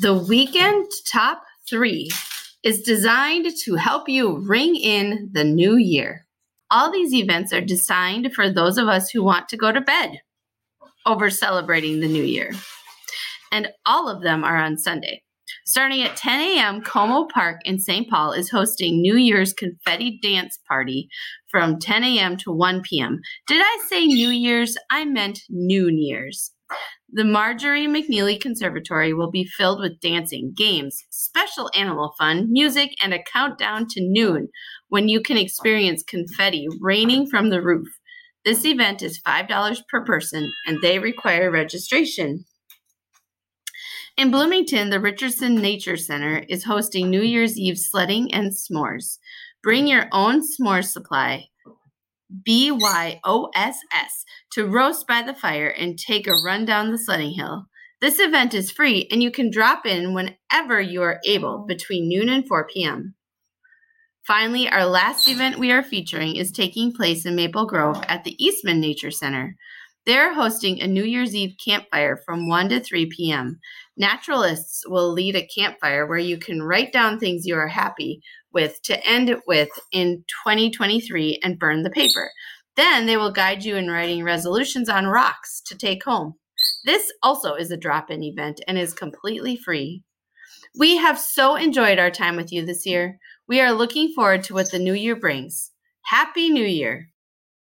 The weekend top three is designed to help you ring in the new year. All these events are designed for those of us who want to go to bed over celebrating the new year. And all of them are on Sunday. Starting at 10 a.m., Como Park in St. Paul is hosting New Year's confetti dance party from 10 a.m. to 1 p.m. Did I say New Year's? I meant Noon Year's. The Marjorie McNeely Conservatory will be filled with dancing, games, special animal fun, music, and a countdown to noon when you can experience confetti raining from the roof. This event is $5 per person and they require registration. In Bloomington, the Richardson Nature Center is hosting New Year's Eve sledding and s'mores. Bring your own s'mores supply, BYOSS, to roast by the fire and take a run down the sledding hill. This event is free and you can drop in whenever you are able oh. between noon and 4 p.m. Finally, our last event we are featuring is taking place in Maple Grove at the Eastman Nature Center. They're hosting a New Year's Eve campfire from 1 to 3 p.m. Naturalists will lead a campfire where you can write down things you are happy with to end it with in 2023 and burn the paper. Then they will guide you in writing resolutions on rocks to take home. This also is a drop in event and is completely free. We have so enjoyed our time with you this year. We are looking forward to what the new year brings. Happy New Year!